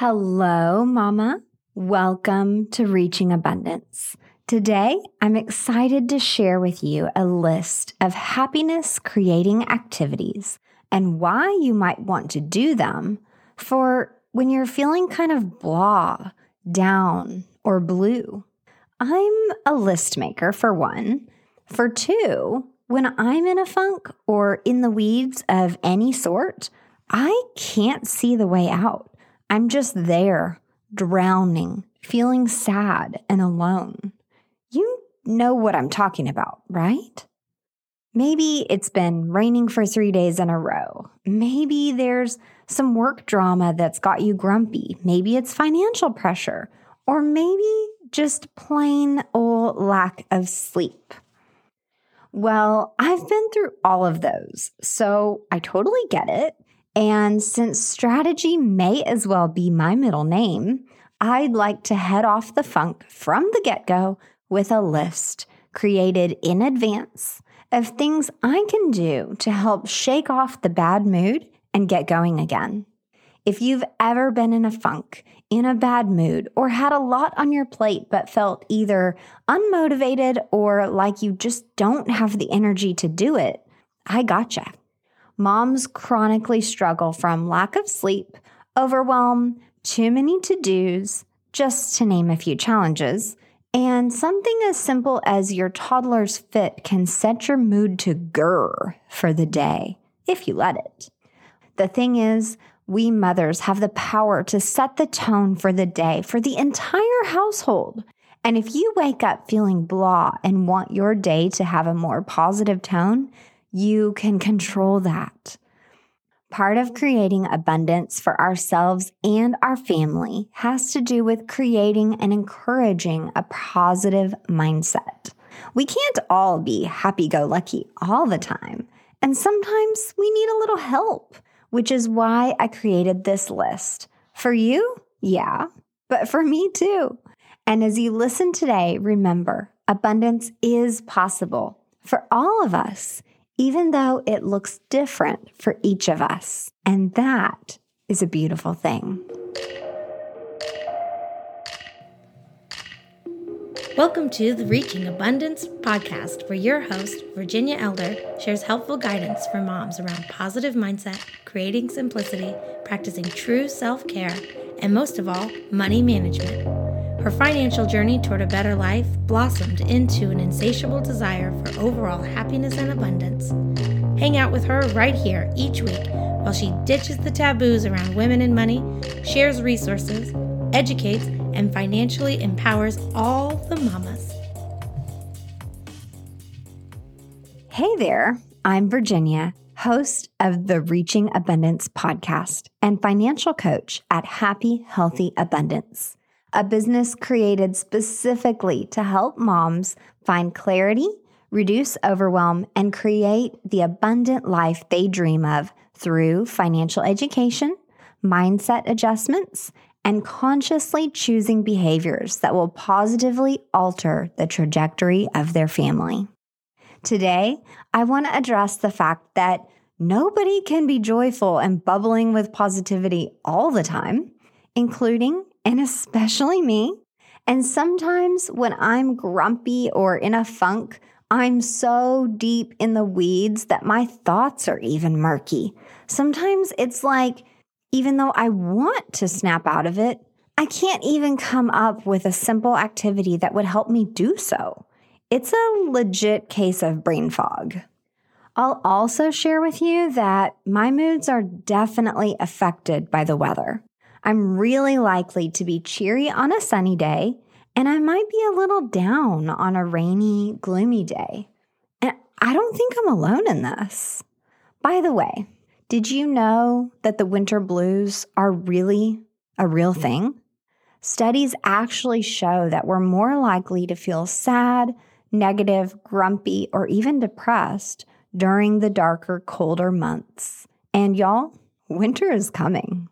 Hello, Mama. Welcome to Reaching Abundance. Today, I'm excited to share with you a list of happiness creating activities and why you might want to do them for when you're feeling kind of blah, down, or blue. I'm a list maker for one. For two, when I'm in a funk or in the weeds of any sort, I can't see the way out. I'm just there, drowning, feeling sad and alone. You know what I'm talking about, right? Maybe it's been raining for three days in a row. Maybe there's some work drama that's got you grumpy. Maybe it's financial pressure, or maybe just plain old lack of sleep. Well, I've been through all of those, so I totally get it. And since strategy may as well be my middle name, I'd like to head off the funk from the get go with a list created in advance of things I can do to help shake off the bad mood and get going again. If you've ever been in a funk, in a bad mood, or had a lot on your plate but felt either unmotivated or like you just don't have the energy to do it, I gotcha. Moms chronically struggle from lack of sleep, overwhelm, too many to dos, just to name a few challenges. And something as simple as your toddler's fit can set your mood to grr for the day, if you let it. The thing is, we mothers have the power to set the tone for the day for the entire household. And if you wake up feeling blah and want your day to have a more positive tone, you can control that. Part of creating abundance for ourselves and our family has to do with creating and encouraging a positive mindset. We can't all be happy go lucky all the time, and sometimes we need a little help which is why I created this list. For you, yeah, but for me too. And as you listen today, remember abundance is possible for all of us, even though it looks different for each of us. And that is a beautiful thing. Welcome to the Reaching Abundance podcast, where your host, Virginia Elder, shares helpful guidance for moms around positive mindset, creating simplicity, practicing true self care, and most of all, money management. Her financial journey toward a better life blossomed into an insatiable desire for overall happiness and abundance. Hang out with her right here each week while she ditches the taboos around women and money, shares resources, educates, and financially empowers all the mamas. Hey there, I'm Virginia, host of the Reaching Abundance podcast and financial coach at Happy Healthy Abundance, a business created specifically to help moms find clarity, reduce overwhelm, and create the abundant life they dream of through financial education, mindset adjustments, and consciously choosing behaviors that will positively alter the trajectory of their family. Today, I want to address the fact that nobody can be joyful and bubbling with positivity all the time, including and especially me. And sometimes when I'm grumpy or in a funk, I'm so deep in the weeds that my thoughts are even murky. Sometimes it's like even though I want to snap out of it, I can't even come up with a simple activity that would help me do so. It's a legit case of brain fog. I'll also share with you that my moods are definitely affected by the weather. I'm really likely to be cheery on a sunny day, and I might be a little down on a rainy, gloomy day. And I don't think I'm alone in this. By the way, did you know that the winter blues are really a real thing? Studies actually show that we're more likely to feel sad, negative, grumpy, or even depressed during the darker, colder months. And y'all, winter is coming.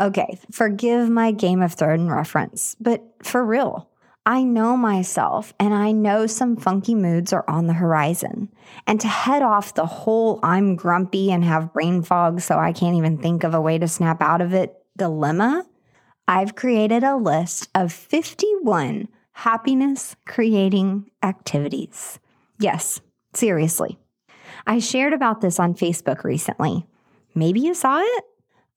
Okay, forgive my Game of Thrones reference, but for real, I know myself and I know some funky moods are on the horizon. And to head off the whole I'm grumpy and have brain fog so I can't even think of a way to snap out of it dilemma, I've created a list of 51 happiness creating activities. Yes, seriously. I shared about this on Facebook recently. Maybe you saw it?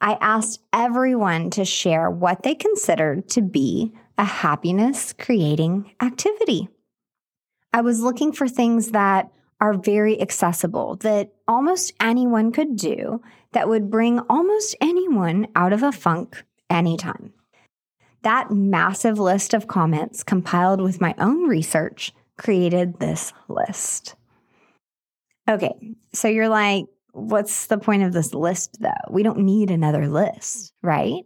I asked everyone to share what they considered to be a happiness creating activity. I was looking for things that are very accessible that almost anyone could do that would bring almost anyone out of a funk anytime. That massive list of comments compiled with my own research created this list. Okay, so you're like, what's the point of this list though? We don't need another list, right?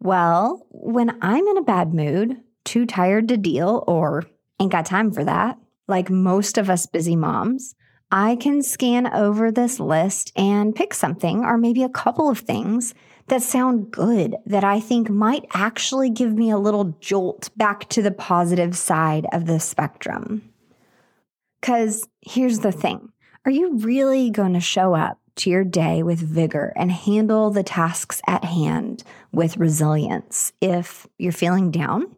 Well, when I'm in a bad mood, too tired to deal, or ain't got time for that, like most of us busy moms, I can scan over this list and pick something or maybe a couple of things that sound good that I think might actually give me a little jolt back to the positive side of the spectrum. Because here's the thing are you really going to show up to your day with vigor and handle the tasks at hand with resilience if you're feeling down?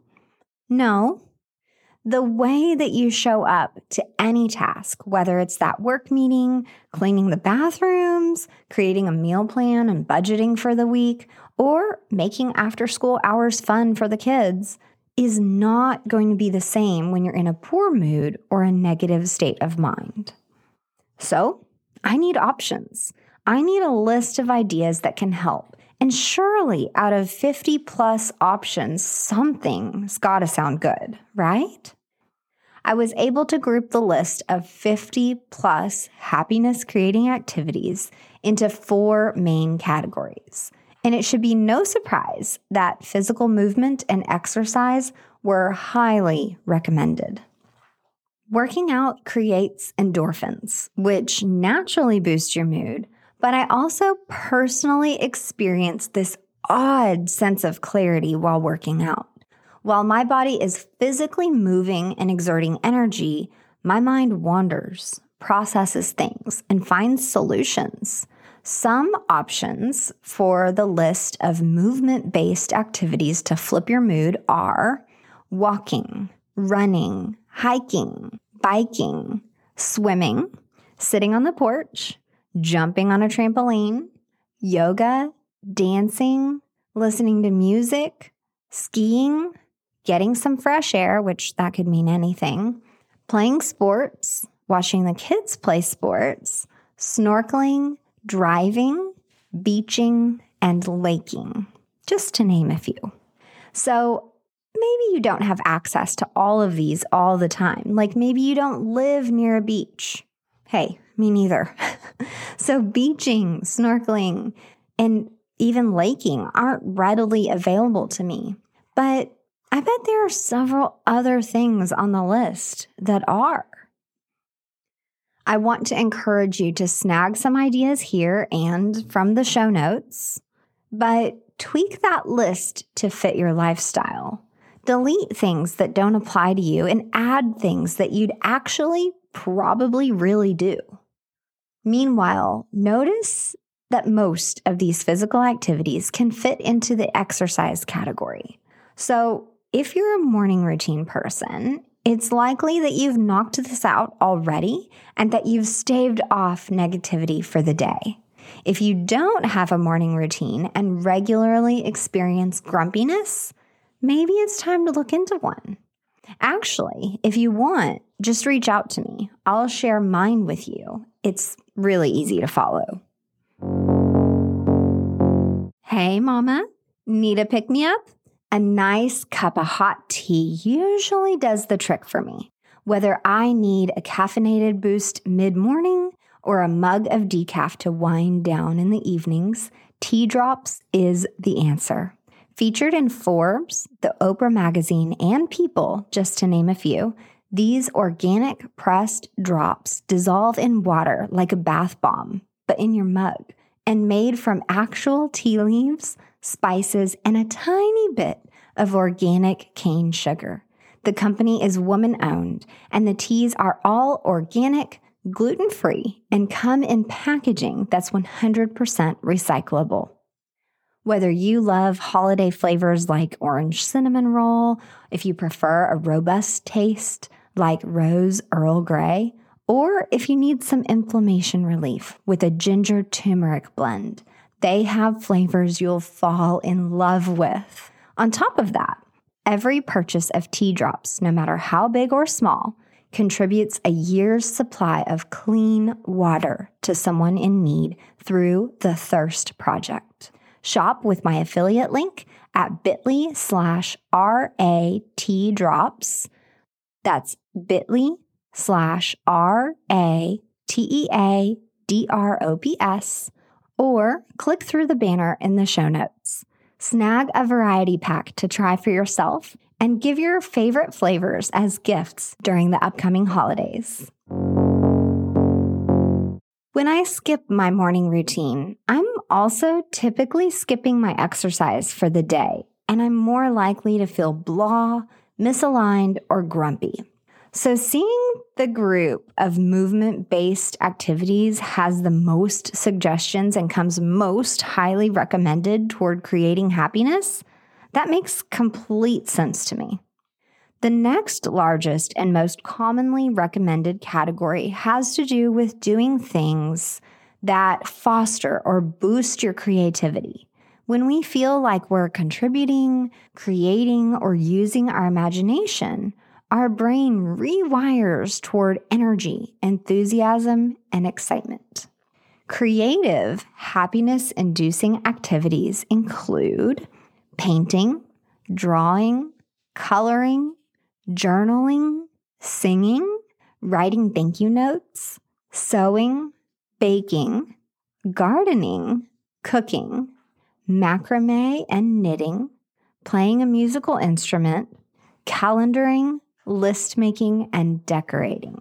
No, the way that you show up to any task, whether it's that work meeting, cleaning the bathrooms, creating a meal plan and budgeting for the week, or making after school hours fun for the kids, is not going to be the same when you're in a poor mood or a negative state of mind. So, I need options. I need a list of ideas that can help. And surely out of 50 plus options, something's got to sound good, right? I was able to group the list of 50 plus happiness creating activities into four main categories. And it should be no surprise that physical movement and exercise were highly recommended. Working out creates endorphins, which naturally boost your mood, but I also personally experience this odd sense of clarity while working out. While my body is physically moving and exerting energy, my mind wanders, processes things, and finds solutions. Some options for the list of movement based activities to flip your mood are walking, running, hiking, biking, swimming, sitting on the porch, jumping on a trampoline, yoga, dancing, listening to music, skiing, getting some fresh air, which that could mean anything, playing sports, watching the kids play sports, snorkeling, driving, beaching, and laking, just to name a few. So, maybe you don't have access to all of these all the time. Like maybe you don't live near a beach. Hey, me neither. so, beaching, snorkeling, and even laking aren't readily available to me. But I bet there are several other things on the list that are. I want to encourage you to snag some ideas here and from the show notes, but tweak that list to fit your lifestyle. Delete things that don't apply to you and add things that you'd actually probably really do. Meanwhile, notice that most of these physical activities can fit into the exercise category. So, if you're a morning routine person, it's likely that you've knocked this out already and that you've staved off negativity for the day. If you don't have a morning routine and regularly experience grumpiness, maybe it's time to look into one. Actually, if you want, just reach out to me. I'll share mine with you. It's really easy to follow. Hey, Mama, need a pick me up? A nice cup of hot tea usually does the trick for me. Whether I need a caffeinated boost mid morning or a mug of decaf to wind down in the evenings, Tea Drops is the answer. Featured in Forbes, the Oprah magazine, and People, just to name a few, these organic pressed drops dissolve in water like a bath bomb, but in your mug, and made from actual tea leaves, spices, and a tiny bit of organic cane sugar. The company is woman owned, and the teas are all organic, gluten free, and come in packaging that's 100% recyclable. Whether you love holiday flavors like orange cinnamon roll, if you prefer a robust taste like rose Earl Grey, or if you need some inflammation relief with a ginger turmeric blend, they have flavors you'll fall in love with. On top of that, every purchase of tea drops, no matter how big or small, contributes a year's supply of clean water to someone in need through the Thirst Project. Shop with my affiliate link at bit.ly slash R-A-T drops. That's bit.ly slash R-A-T-E-A-D-R-O-P-S or click through the banner in the show notes. Snag a variety pack to try for yourself and give your favorite flavors as gifts during the upcoming holidays. When I skip my morning routine, I'm also typically skipping my exercise for the day, and I'm more likely to feel blah, misaligned, or grumpy. So, seeing the group of movement based activities has the most suggestions and comes most highly recommended toward creating happiness, that makes complete sense to me. The next largest and most commonly recommended category has to do with doing things that foster or boost your creativity. When we feel like we're contributing, creating, or using our imagination, our brain rewires toward energy, enthusiasm, and excitement. Creative, happiness inducing activities include painting, drawing, coloring, journaling, singing, writing thank you notes, sewing, baking, gardening, cooking, macrame and knitting, playing a musical instrument, calendaring, list making, and decorating.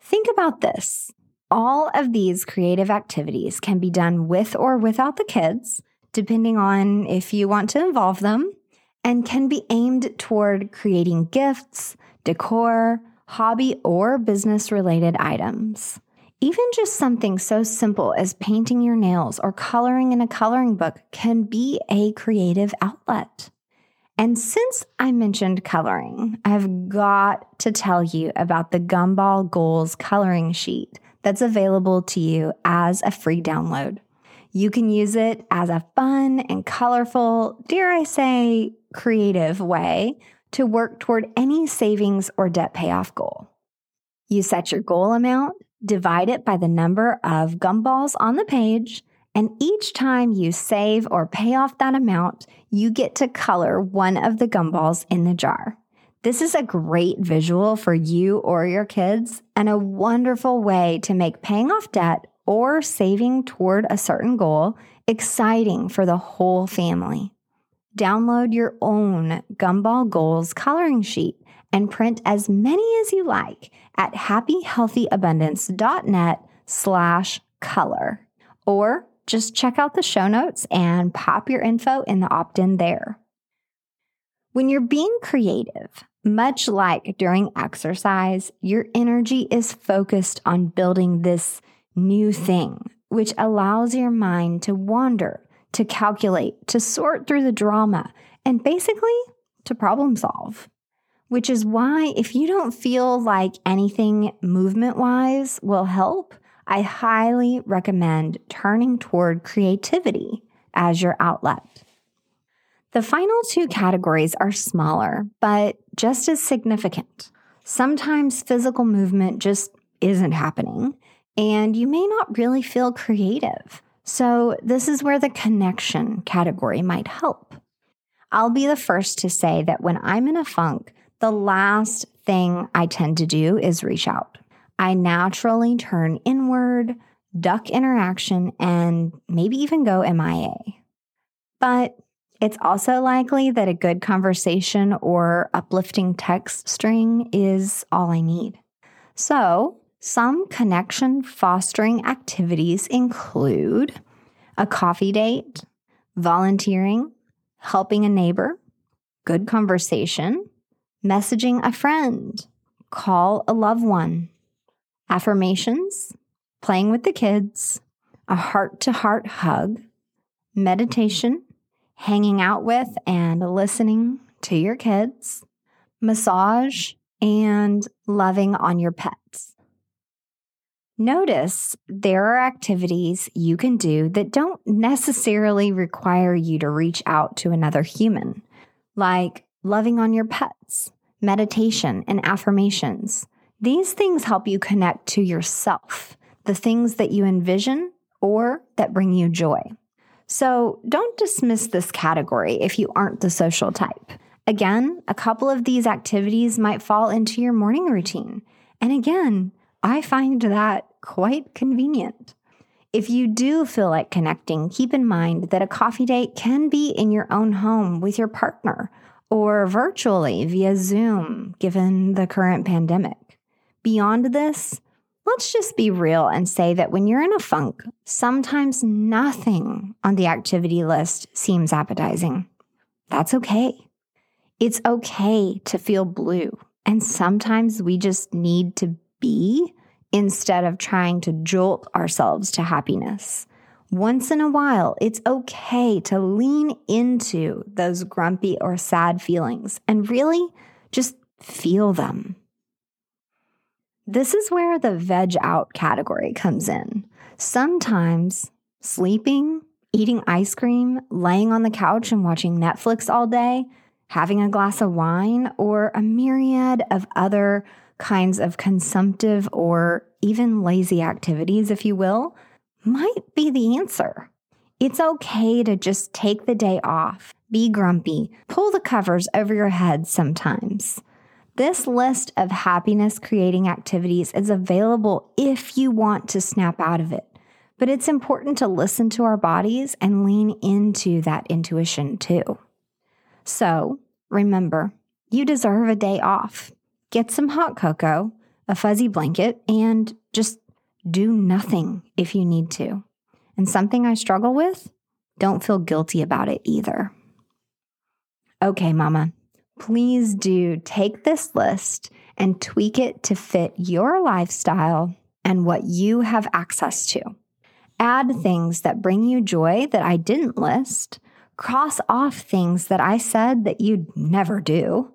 Think about this. All of these creative activities can be done with or without the kids, depending on if you want to involve them and can be aimed toward creating gifts, decor, hobby, or business related items. Even just something so simple as painting your nails or coloring in a coloring book can be a creative outlet. And since I mentioned coloring, I've got to tell you about the Gumball Goals coloring sheet that's available to you as a free download. You can use it as a fun and colorful, dare I say, creative way to work toward any savings or debt payoff goal. You set your goal amount, divide it by the number of gumballs on the page, and each time you save or pay off that amount, you get to color one of the gumballs in the jar. This is a great visual for you or your kids and a wonderful way to make paying off debt or saving toward a certain goal exciting for the whole family. Download your own Gumball Goals coloring sheet and print as many as you like at happyhealthyabundance.net slash color. Or just check out the show notes and pop your info in the opt-in there. When you're being creative, much like during exercise, your energy is focused on building this new thing, which allows your mind to wander, to calculate, to sort through the drama, and basically to problem solve. Which is why, if you don't feel like anything movement wise will help, I highly recommend turning toward creativity as your outlet. The final two categories are smaller, but just as significant. Sometimes physical movement just isn't happening, and you may not really feel creative. So, this is where the connection category might help. I'll be the first to say that when I'm in a funk, the last thing I tend to do is reach out. I naturally turn inward, duck interaction, and maybe even go MIA. But it's also likely that a good conversation or uplifting text string is all I need. So, some connection fostering activities include a coffee date, volunteering, helping a neighbor, good conversation, messaging a friend, call a loved one, affirmations, playing with the kids, a heart to heart hug, meditation, hanging out with and listening to your kids, massage, and loving on your pets. Notice there are activities you can do that don't necessarily require you to reach out to another human, like loving on your pets, meditation, and affirmations. These things help you connect to yourself, the things that you envision or that bring you joy. So don't dismiss this category if you aren't the social type. Again, a couple of these activities might fall into your morning routine. And again, I find that quite convenient. If you do feel like connecting, keep in mind that a coffee date can be in your own home with your partner or virtually via Zoom, given the current pandemic. Beyond this, let's just be real and say that when you're in a funk, sometimes nothing on the activity list seems appetizing. That's okay. It's okay to feel blue, and sometimes we just need to be instead of trying to jolt ourselves to happiness. Once in a while, it's okay to lean into those grumpy or sad feelings and really just feel them. This is where the veg out category comes in. Sometimes sleeping, eating ice cream, laying on the couch and watching Netflix all day, having a glass of wine, or a myriad of other kinds of consumptive or even lazy activities, if you will, might be the answer. It's okay to just take the day off, be grumpy, pull the covers over your head sometimes. This list of happiness creating activities is available if you want to snap out of it. But it's important to listen to our bodies and lean into that intuition too. So remember, you deserve a day off get some hot cocoa, a fuzzy blanket, and just do nothing if you need to. And something I struggle with, don't feel guilty about it either. Okay, mama, please do take this list and tweak it to fit your lifestyle and what you have access to. Add things that bring you joy that I didn't list. Cross off things that I said that you'd never do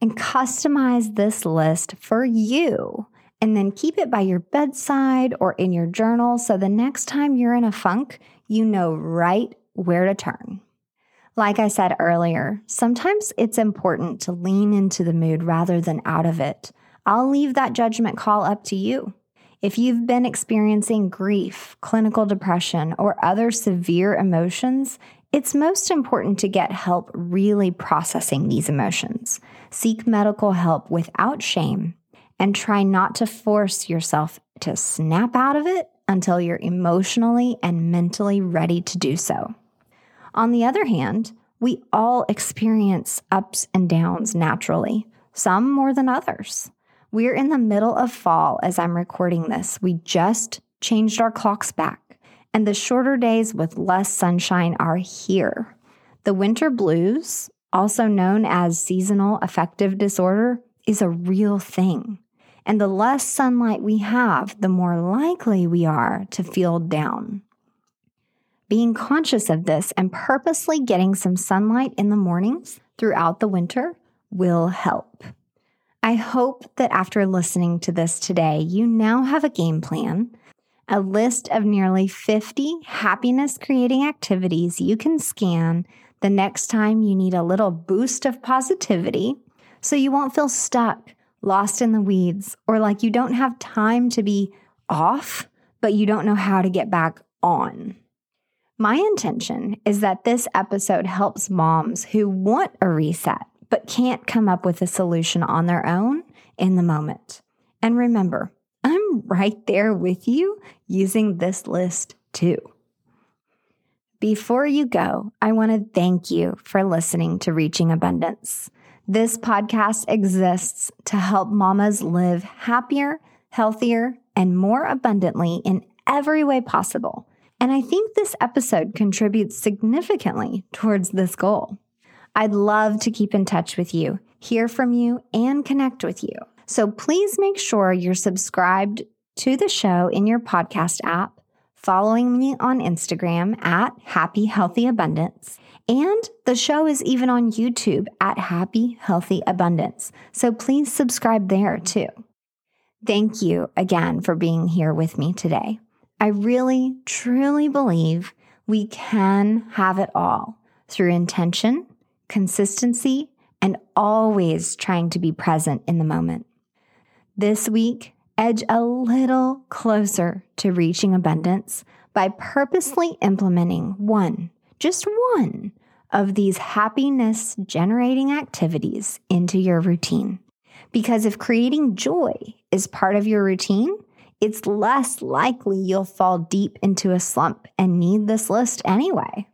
and customize this list for you. And then keep it by your bedside or in your journal so the next time you're in a funk, you know right where to turn. Like I said earlier, sometimes it's important to lean into the mood rather than out of it. I'll leave that judgment call up to you. If you've been experiencing grief, clinical depression, or other severe emotions, it's most important to get help really processing these emotions. Seek medical help without shame and try not to force yourself to snap out of it until you're emotionally and mentally ready to do so. On the other hand, we all experience ups and downs naturally, some more than others. We're in the middle of fall as I'm recording this. We just changed our clocks back and the shorter days with less sunshine are here. The winter blues, also known as seasonal affective disorder, is a real thing. And the less sunlight we have, the more likely we are to feel down. Being conscious of this and purposely getting some sunlight in the mornings throughout the winter will help. I hope that after listening to this today, you now have a game plan a list of nearly 50 happiness creating activities you can scan the next time you need a little boost of positivity so you won't feel stuck, lost in the weeds, or like you don't have time to be off, but you don't know how to get back on. My intention is that this episode helps moms who want a reset but can't come up with a solution on their own in the moment. And remember, I'm right there with you using this list too. Before you go, I want to thank you for listening to Reaching Abundance. This podcast exists to help mamas live happier, healthier, and more abundantly in every way possible. And I think this episode contributes significantly towards this goal. I'd love to keep in touch with you, hear from you, and connect with you. So please make sure you're subscribed to the show in your podcast app, following me on Instagram at Happy Healthy Abundance. And the show is even on YouTube at Happy Healthy Abundance. So please subscribe there too. Thank you again for being here with me today. I really, truly believe we can have it all through intention, consistency, and always trying to be present in the moment. This week, edge a little closer to reaching abundance by purposely implementing one, just one, of these happiness generating activities into your routine. Because if creating joy is part of your routine, it's less likely you'll fall deep into a slump and need this list anyway.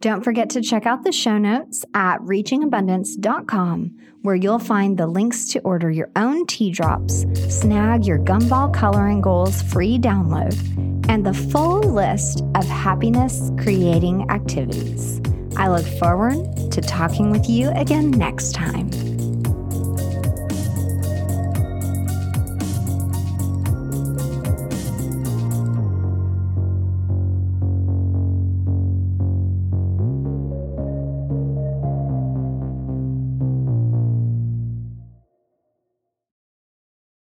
Don't forget to check out the show notes at reachingabundance.com, where you'll find the links to order your own tea drops, snag your gumball coloring goals free download, and the full list of happiness creating activities. I look forward to talking with you again next time.